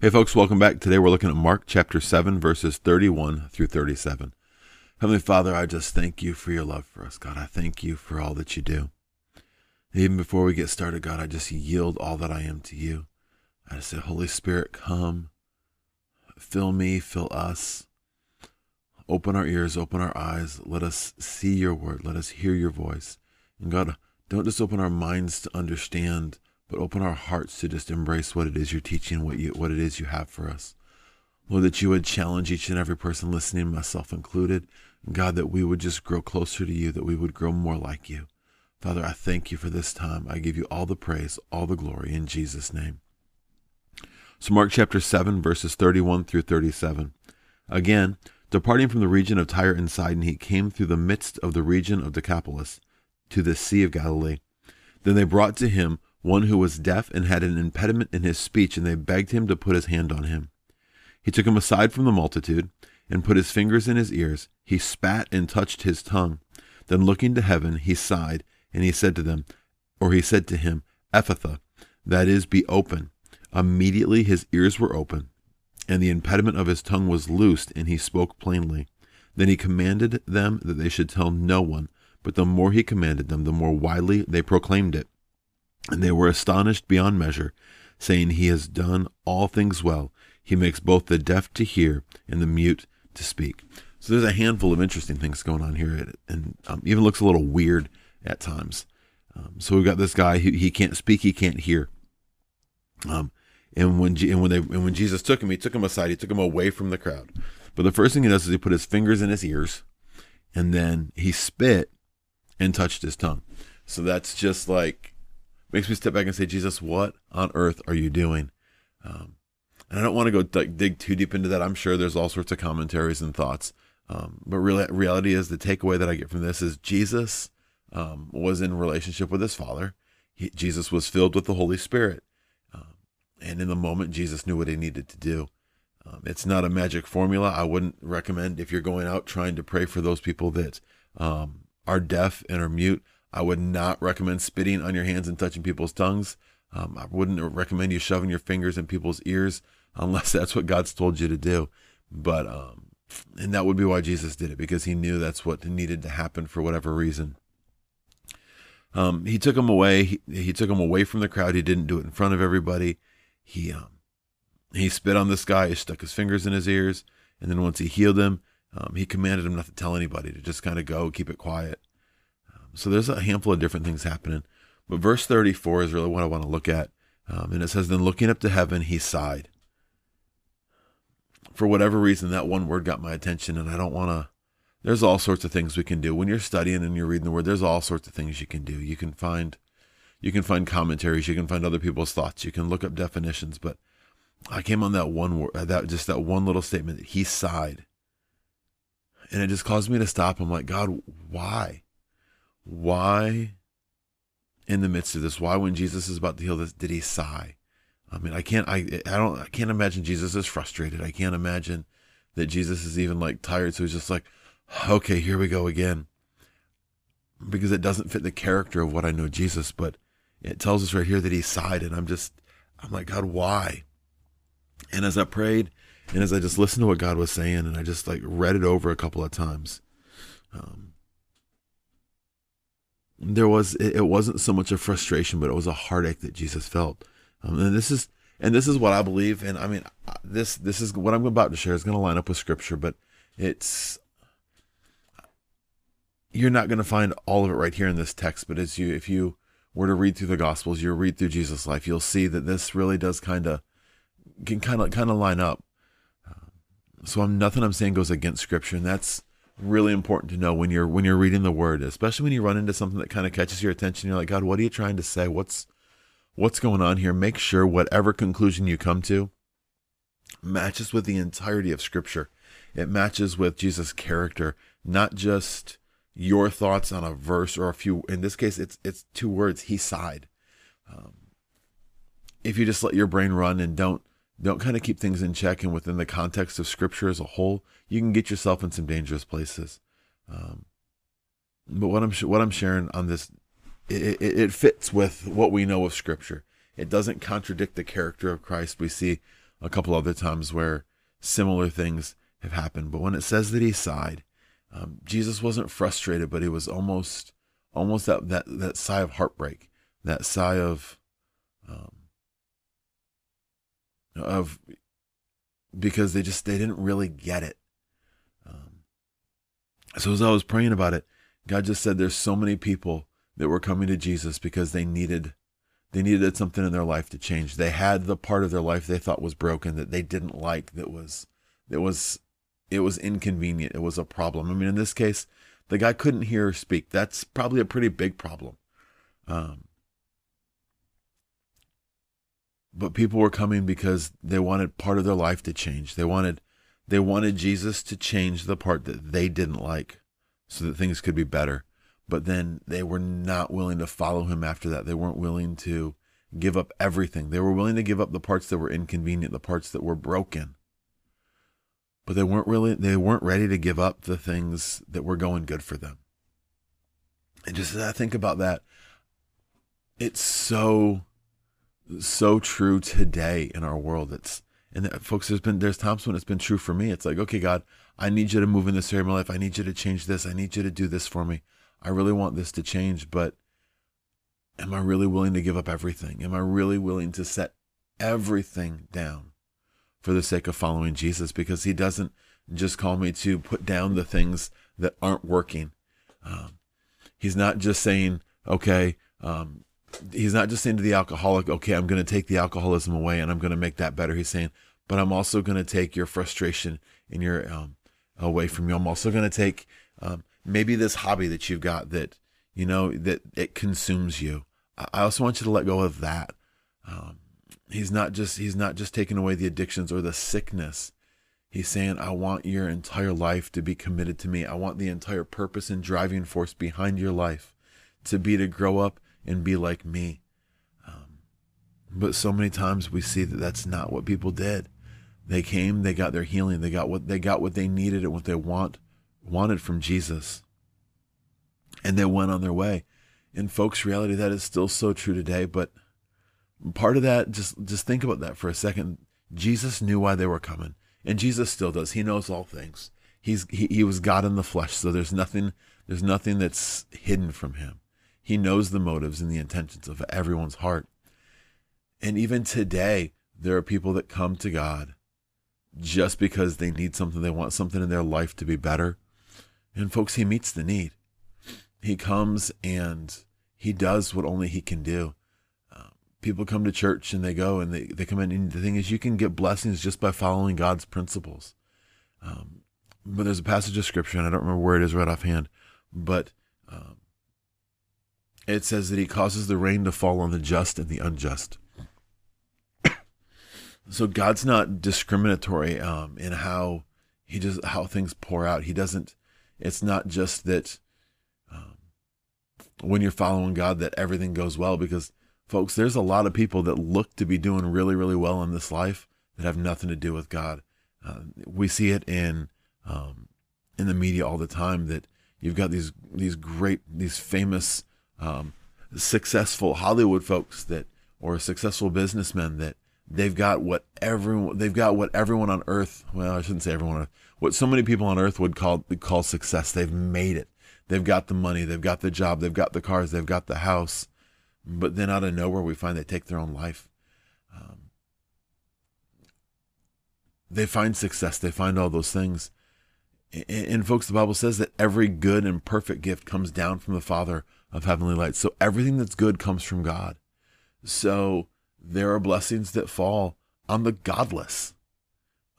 Hey, folks, welcome back. Today we're looking at Mark chapter 7, verses 31 through 37. Heavenly Father, I just thank you for your love for us, God. I thank you for all that you do. Even before we get started, God, I just yield all that I am to you. I just say, Holy Spirit, come, fill me, fill us. Open our ears, open our eyes. Let us see your word. Let us hear your voice. And God, don't just open our minds to understand but open our hearts to just embrace what it is you're teaching, what you what it is you have for us. Lord, that you would challenge each and every person listening, myself included. God, that we would just grow closer to you, that we would grow more like you. Father, I thank you for this time. I give you all the praise, all the glory in Jesus' name. So, Mark chapter 7, verses 31 through 37. Again, departing from the region of Tyre and Sidon, he came through the midst of the region of Decapolis to the Sea of Galilee. Then they brought to him one who was deaf and had an impediment in his speech, and they begged him to put his hand on him. He took him aside from the multitude and put his fingers in his ears. He spat and touched his tongue. Then looking to heaven, he sighed, and he said to them, or he said to him, Ephphatha, that is, be open. Immediately his ears were open, and the impediment of his tongue was loosed, and he spoke plainly. Then he commanded them that they should tell no one, but the more he commanded them, the more widely they proclaimed it. And they were astonished beyond measure, saying, He has done all things well. He makes both the deaf to hear and the mute to speak. So there's a handful of interesting things going on here, and um, even looks a little weird at times. Um, so we've got this guy who he can't speak, he can't hear. Um, and when and when they and when Jesus took him, he took him aside, he took him away from the crowd. But the first thing he does is he put his fingers in his ears, and then he spit and touched his tongue. So that's just like makes me step back and say, Jesus, what on earth are you doing? Um, and I don't want to go dig too deep into that. I'm sure there's all sorts of commentaries and thoughts. Um, but reality is the takeaway that I get from this is Jesus um, was in relationship with his Father. He, Jesus was filled with the Holy Spirit. Um, and in the moment, Jesus knew what he needed to do. Um, it's not a magic formula. I wouldn't recommend if you're going out trying to pray for those people that um, are deaf and are mute. I would not recommend spitting on your hands and touching people's tongues. Um, I wouldn't recommend you shoving your fingers in people's ears unless that's what God's told you to do. But, um, and that would be why Jesus did it because he knew that's what needed to happen for whatever reason. Um, he took him away. He, he took him away from the crowd. He didn't do it in front of everybody. He, um, he spit on this guy. He stuck his fingers in his ears. And then once he healed him, um, he commanded him not to tell anybody to just kind of go, keep it quiet. So there's a handful of different things happening. But verse 34 is really what I want to look at. Um, and it says, Then looking up to heaven, he sighed. For whatever reason, that one word got my attention, and I don't want to. There's all sorts of things we can do when you're studying and you're reading the word. There's all sorts of things you can do. You can find, you can find commentaries. You can find other people's thoughts. You can look up definitions. But I came on that one word, that just that one little statement. that He sighed, and it just caused me to stop. I'm like, God, why? Why in the midst of this why when jesus is about to heal this did he sigh? I mean i can't i i don't i can't imagine jesus is frustrated. I can't imagine that jesus is even like tired. So he's just like okay here we go again. Because it doesn't fit the character of what i know jesus but it tells us right here that he sighed and i'm just i'm like god why? And as i prayed and as i just listened to what god was saying and i just like read it over a couple of times um, there was it wasn't so much a frustration, but it was a heartache that Jesus felt. Um, and this is and this is what I believe. And I mean, this this is what I'm about to share is going to line up with Scripture, but it's you're not going to find all of it right here in this text. But as you if you were to read through the Gospels, you read through Jesus' life, you'll see that this really does kind of can kind of kind of line up. So I'm nothing I'm saying goes against Scripture, and that's really important to know when you're when you're reading the word, especially when you run into something that kind of catches your attention. You're like, God, what are you trying to say? What's what's going on here? Make sure whatever conclusion you come to matches with the entirety of Scripture. It matches with Jesus' character, not just your thoughts on a verse or a few. In this case, it's it's two words. He sighed. Um, if you just let your brain run and don't don't kind of keep things in check and within the context of scripture as a whole, you can get yourself in some dangerous places. Um, but what I'm what I'm sharing on this, it, it, it, fits with what we know of scripture. It doesn't contradict the character of Christ. We see a couple other times where similar things have happened. But when it says that he sighed, um, Jesus wasn't frustrated, but he was almost almost that that that sigh of heartbreak, that sigh of um, of because they just they didn't really get it. Um, so as I was praying about it, God just said there's so many people that were coming to Jesus because they needed they needed something in their life to change. They had the part of their life they thought was broken that they didn't like that was that was it was inconvenient. It was a problem. I mean, in this case, the guy couldn't hear or speak. That's probably a pretty big problem. Um, but people were coming because they wanted part of their life to change. They wanted they wanted Jesus to change the part that they didn't like so that things could be better. But then they were not willing to follow him after that. They weren't willing to give up everything. They were willing to give up the parts that were inconvenient, the parts that were broken. But they weren't really they weren't ready to give up the things that were going good for them. And just as I think about that, it's so so true today in our world. It's and folks, there's been there's times when it's been true for me. It's like, okay, God, I need you to move in this area of my life. I need you to change this. I need you to do this for me. I really want this to change, but am I really willing to give up everything? Am I really willing to set everything down for the sake of following Jesus? Because he doesn't just call me to put down the things that aren't working. Um, he's not just saying, okay, um, he's not just saying to the alcoholic, okay, I'm going to take the alcoholism away and I'm going to make that better. He's saying, but I'm also going to take your frustration and your um, away from you. I'm also going to take um, maybe this hobby that you've got that you know that it consumes you i also want you to let go of that um, he's not just he's not just taking away the addictions or the sickness he's saying i want your entire life to be committed to me i want the entire purpose and driving force behind your life to be to grow up and be like me um, but so many times we see that that's not what people did they came they got their healing they got what they got what they needed and what they want wanted from Jesus. And they went on their way. In folks' reality, that is still so true today. But part of that, just just think about that for a second. Jesus knew why they were coming, and Jesus still does. He knows all things. He's he, he was God in the flesh, so there's nothing there's nothing that's hidden from him. He knows the motives and the intentions of everyone's heart. And even today, there are people that come to God just because they need something, they want something in their life to be better. And folks, he meets the need. He comes and he does what only he can do. Uh, people come to church and they go and they, they come in. And the thing is, you can get blessings just by following God's principles. Um, but there's a passage of scripture, and I don't remember where it is right offhand, but um, it says that he causes the rain to fall on the just and the unjust. so God's not discriminatory um, in how he just how things pour out. He doesn't it's not just that um, when you're following God that everything goes well, because folks, there's a lot of people that look to be doing really, really well in this life that have nothing to do with God. Uh, we see it in um, in the media all the time that you've got these these great these famous um, successful Hollywood folks that or successful businessmen that they've got what everyone they've got what everyone on earth well I shouldn't say everyone what so many people on earth would call call success. They've made it. They've got the money, they've got the job, they've got the cars, they've got the house. But then out of nowhere, we find they take their own life. Um, they find success, they find all those things. And, and folks, the Bible says that every good and perfect gift comes down from the Father of heavenly light. So everything that's good comes from God. So there are blessings that fall on the godless.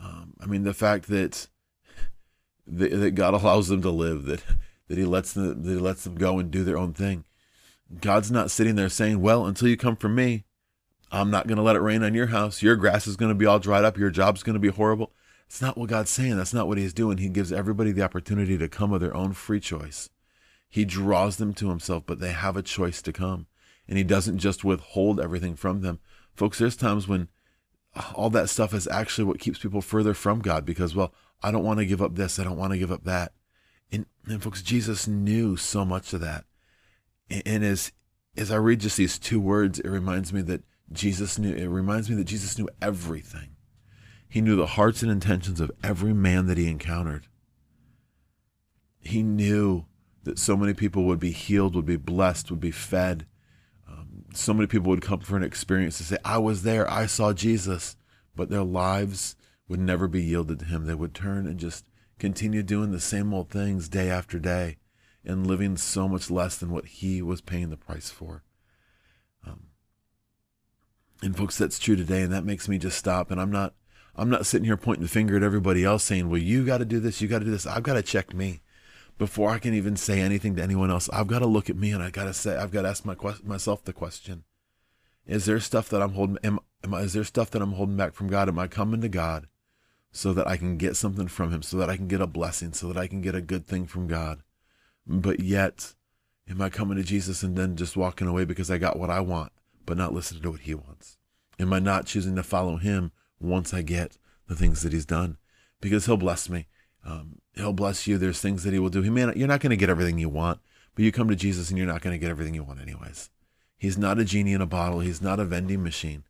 Um, I mean, the fact that that, God allows them to live, that that He lets them that He lets them go and do their own thing. God's not sitting there saying, "Well, until you come from me, I'm not going to let it rain on your house. Your grass is going to be all dried up. Your job's going to be horrible." It's not what God's saying. That's not what He's doing. He gives everybody the opportunity to come of their own free choice. He draws them to Himself, but they have a choice to come. And He doesn't just withhold everything from them. Folks, there's times when all that stuff is actually what keeps people further from God because, well, I don't want to give up this. I don't want to give up that. And, and folks, Jesus knew so much of that. And, and as, as I read just these two words, it reminds me that Jesus knew, it reminds me that Jesus knew everything. He knew the hearts and intentions of every man that he encountered. He knew that so many people would be healed, would be blessed, would be fed. Um, so many people would come for an experience to say, I was there, I saw Jesus, but their lives would never be yielded to him. They would turn and just continue doing the same old things day after day and living so much less than what he was paying the price for. Um, and folks, that's true today, and that makes me just stop. And I'm not, I'm not sitting here pointing the finger at everybody else saying, "Well, you got to do this, you got to do this." I've got to check me before I can even say anything to anyone else. I've got to look at me, and I got to say, I've got to ask my myself the question: Is there stuff that I'm holding? Am, am I, is there stuff that I'm holding back from God? Am I coming to God so that I can get something from Him, so that I can get a blessing, so that I can get a good thing from God? But yet, am I coming to Jesus and then just walking away because I got what I want? but not listening to what he wants? Am I not choosing to follow him once I get the things that he's done? Because he'll bless me. Um, he'll bless you. There's things that he will do. He may not, you're not going to get everything you want, but you come to Jesus and you're not going to get everything you want anyways. He's not a genie in a bottle. He's not a vending machine,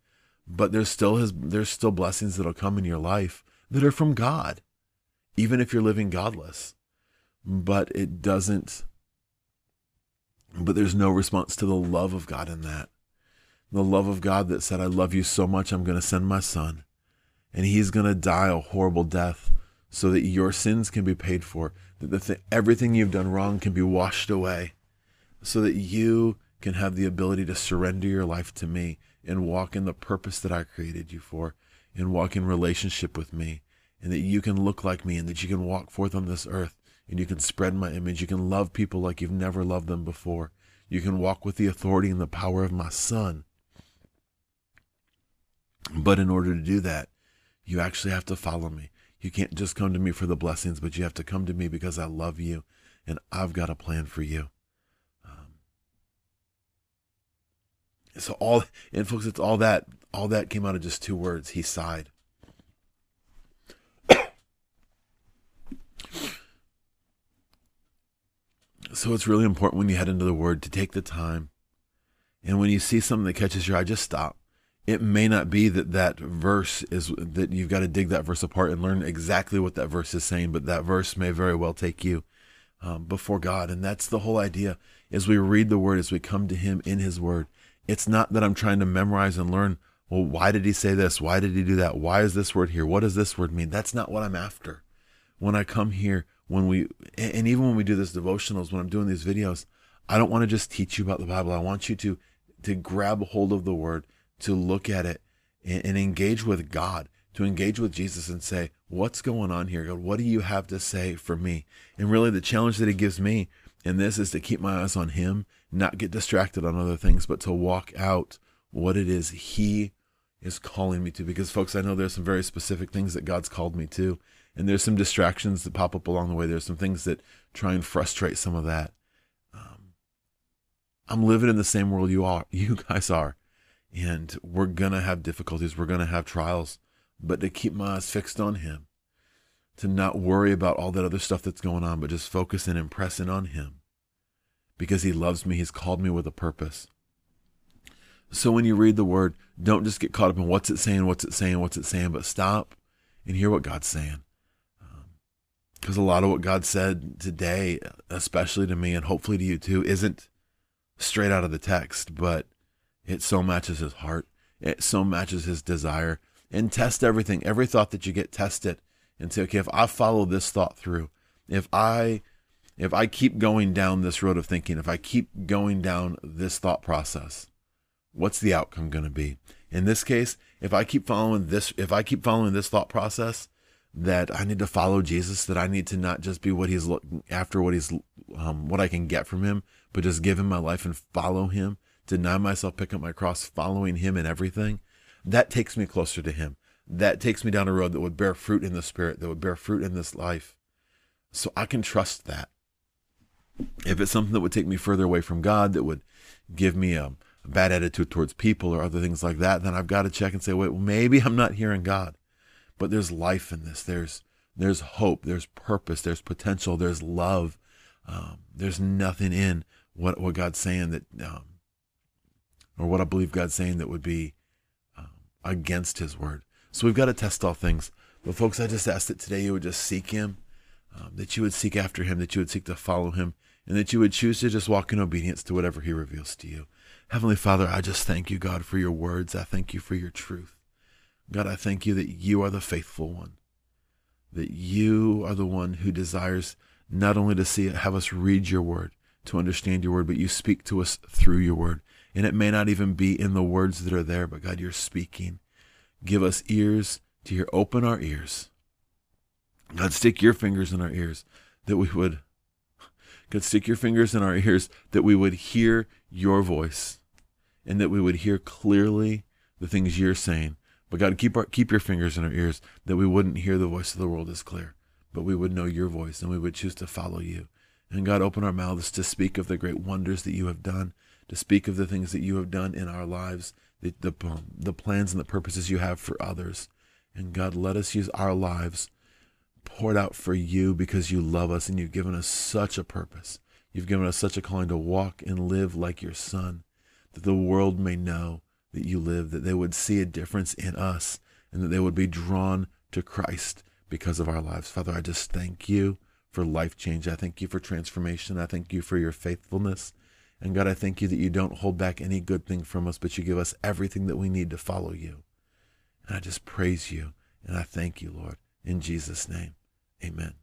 but there's still his, there's still blessings that'll come in your life that are from God, even if you're living godless. But it doesn't, but there's no response to the love of God in that the love of God that said, I love you so much, I'm going to send my son. And he's going to die a horrible death so that your sins can be paid for, that th- everything you've done wrong can be washed away, so that you can have the ability to surrender your life to me and walk in the purpose that I created you for, and walk in relationship with me, and that you can look like me, and that you can walk forth on this earth, and you can spread my image. You can love people like you've never loved them before. You can walk with the authority and the power of my son but in order to do that, you actually have to follow me. You can't just come to me for the blessings, but you have to come to me because I love you and I've got a plan for you. Um, so all and folks, it's all that all that came out of just two words. He sighed. so it's really important when you head into the word to take the time and when you see something that catches your eye, just stop it may not be that that verse is that you've got to dig that verse apart and learn exactly what that verse is saying but that verse may very well take you um, before god. And that's the whole idea. As we read the word as we come to him in his word it's not that i'm trying to memorize and learn well why did he say this? Why did he do that? Why is this word here? What does this word mean? That's not what i'm after. When i come here when we and even when we do this devotionals when i'm doing these videos i don't want to just teach you about the bible. I want you to to grab hold of the word to look at it and, and engage with God, to engage with Jesus and say, What's going on here? God, what do you have to say for me? And really, the challenge that He gives me in this is to keep my eyes on Him, not get distracted on other things, but to walk out what it is He is calling me to. Because, folks, I know there's some very specific things that God's called me to. And there's some distractions that pop up along the way. There's some things that try and frustrate some of that. Um, I'm living in the same world you are, you guys are and we're going to have difficulties. We're going to have trials, but to keep my eyes fixed on Him, to not worry about all that other stuff that's going on, but just focus and impressing on Him because He loves me. He's called me with a purpose. So when you read the word, don't just get caught up in what's it saying, what's it saying, what's it saying, but stop and hear what God's saying. Because um, a lot of what God said today, especially to me and hopefully to you too, isn't straight out of the text, but it so matches his heart. It so matches his desire. And test everything, every thought that you get, test it and say, okay, if I follow this thought through, if I if I keep going down this road of thinking, if I keep going down this thought process, what's the outcome going to be? In this case, if I keep following this, if I keep following this thought process, that I need to follow Jesus, that I need to not just be what he's looking after, what he's, um, what I can get from him, but just give him my life and follow him deny myself, pick up my cross, following him in everything, that takes me closer to him. That takes me down a road that would bear fruit in the spirit, that would bear fruit in this life. So I can trust that. If it's something that would take me further away from God, that would give me a, bad attitude towards people or other things like that, then I've got to check and say, wait, well, maybe I'm not hearing God. But there's life in this. There's there's hope. There's purpose. There's potential. There's love. Um, there's nothing in what what God's saying that um, or what I believe God's saying that would be um, against His word. So we've got to test all things. But folks, I just ask that today you would just seek him, um, that you would seek after him, that you would seek to follow him, and that you would choose to just walk in obedience to whatever he reveals to you. Heavenly Father, I just thank you, God, for your words. I thank you for your truth. God, I thank you that you are the faithful one, that you are the one who desires not only to see it, have us read your word, to understand your word, but you speak to us through your word. And it may not even be in the words that are there, but God, you're speaking. Give us ears to hear. Open our ears. God, stick your fingers in our ears that we would, God, stick your fingers in our ears that we would hear your voice and that we would hear clearly the things you're saying. But God, keep our, keep your fingers in our ears that we wouldn't hear the voice of the world as clear, but we would know your voice and we would choose to follow you. And God, open our mouths to speak of the great wonders that you have done, to speak of the things that you have done in our lives, the, the, um, the plans and the purposes you have for others. And God, let us use our lives poured out for you because you love us and you've given us such a purpose. You've given us such a calling to walk and live like your son, that the world may know that you live, that they would see a difference in us, and that they would be drawn to Christ because of our lives. Father, I just thank you for life change. I thank you for transformation. I thank you for your faithfulness. And God, I thank you that you don't hold back any good thing from us, but you give us everything that we need to follow you. And I just praise you and I thank you, Lord, in Jesus' name. Amen.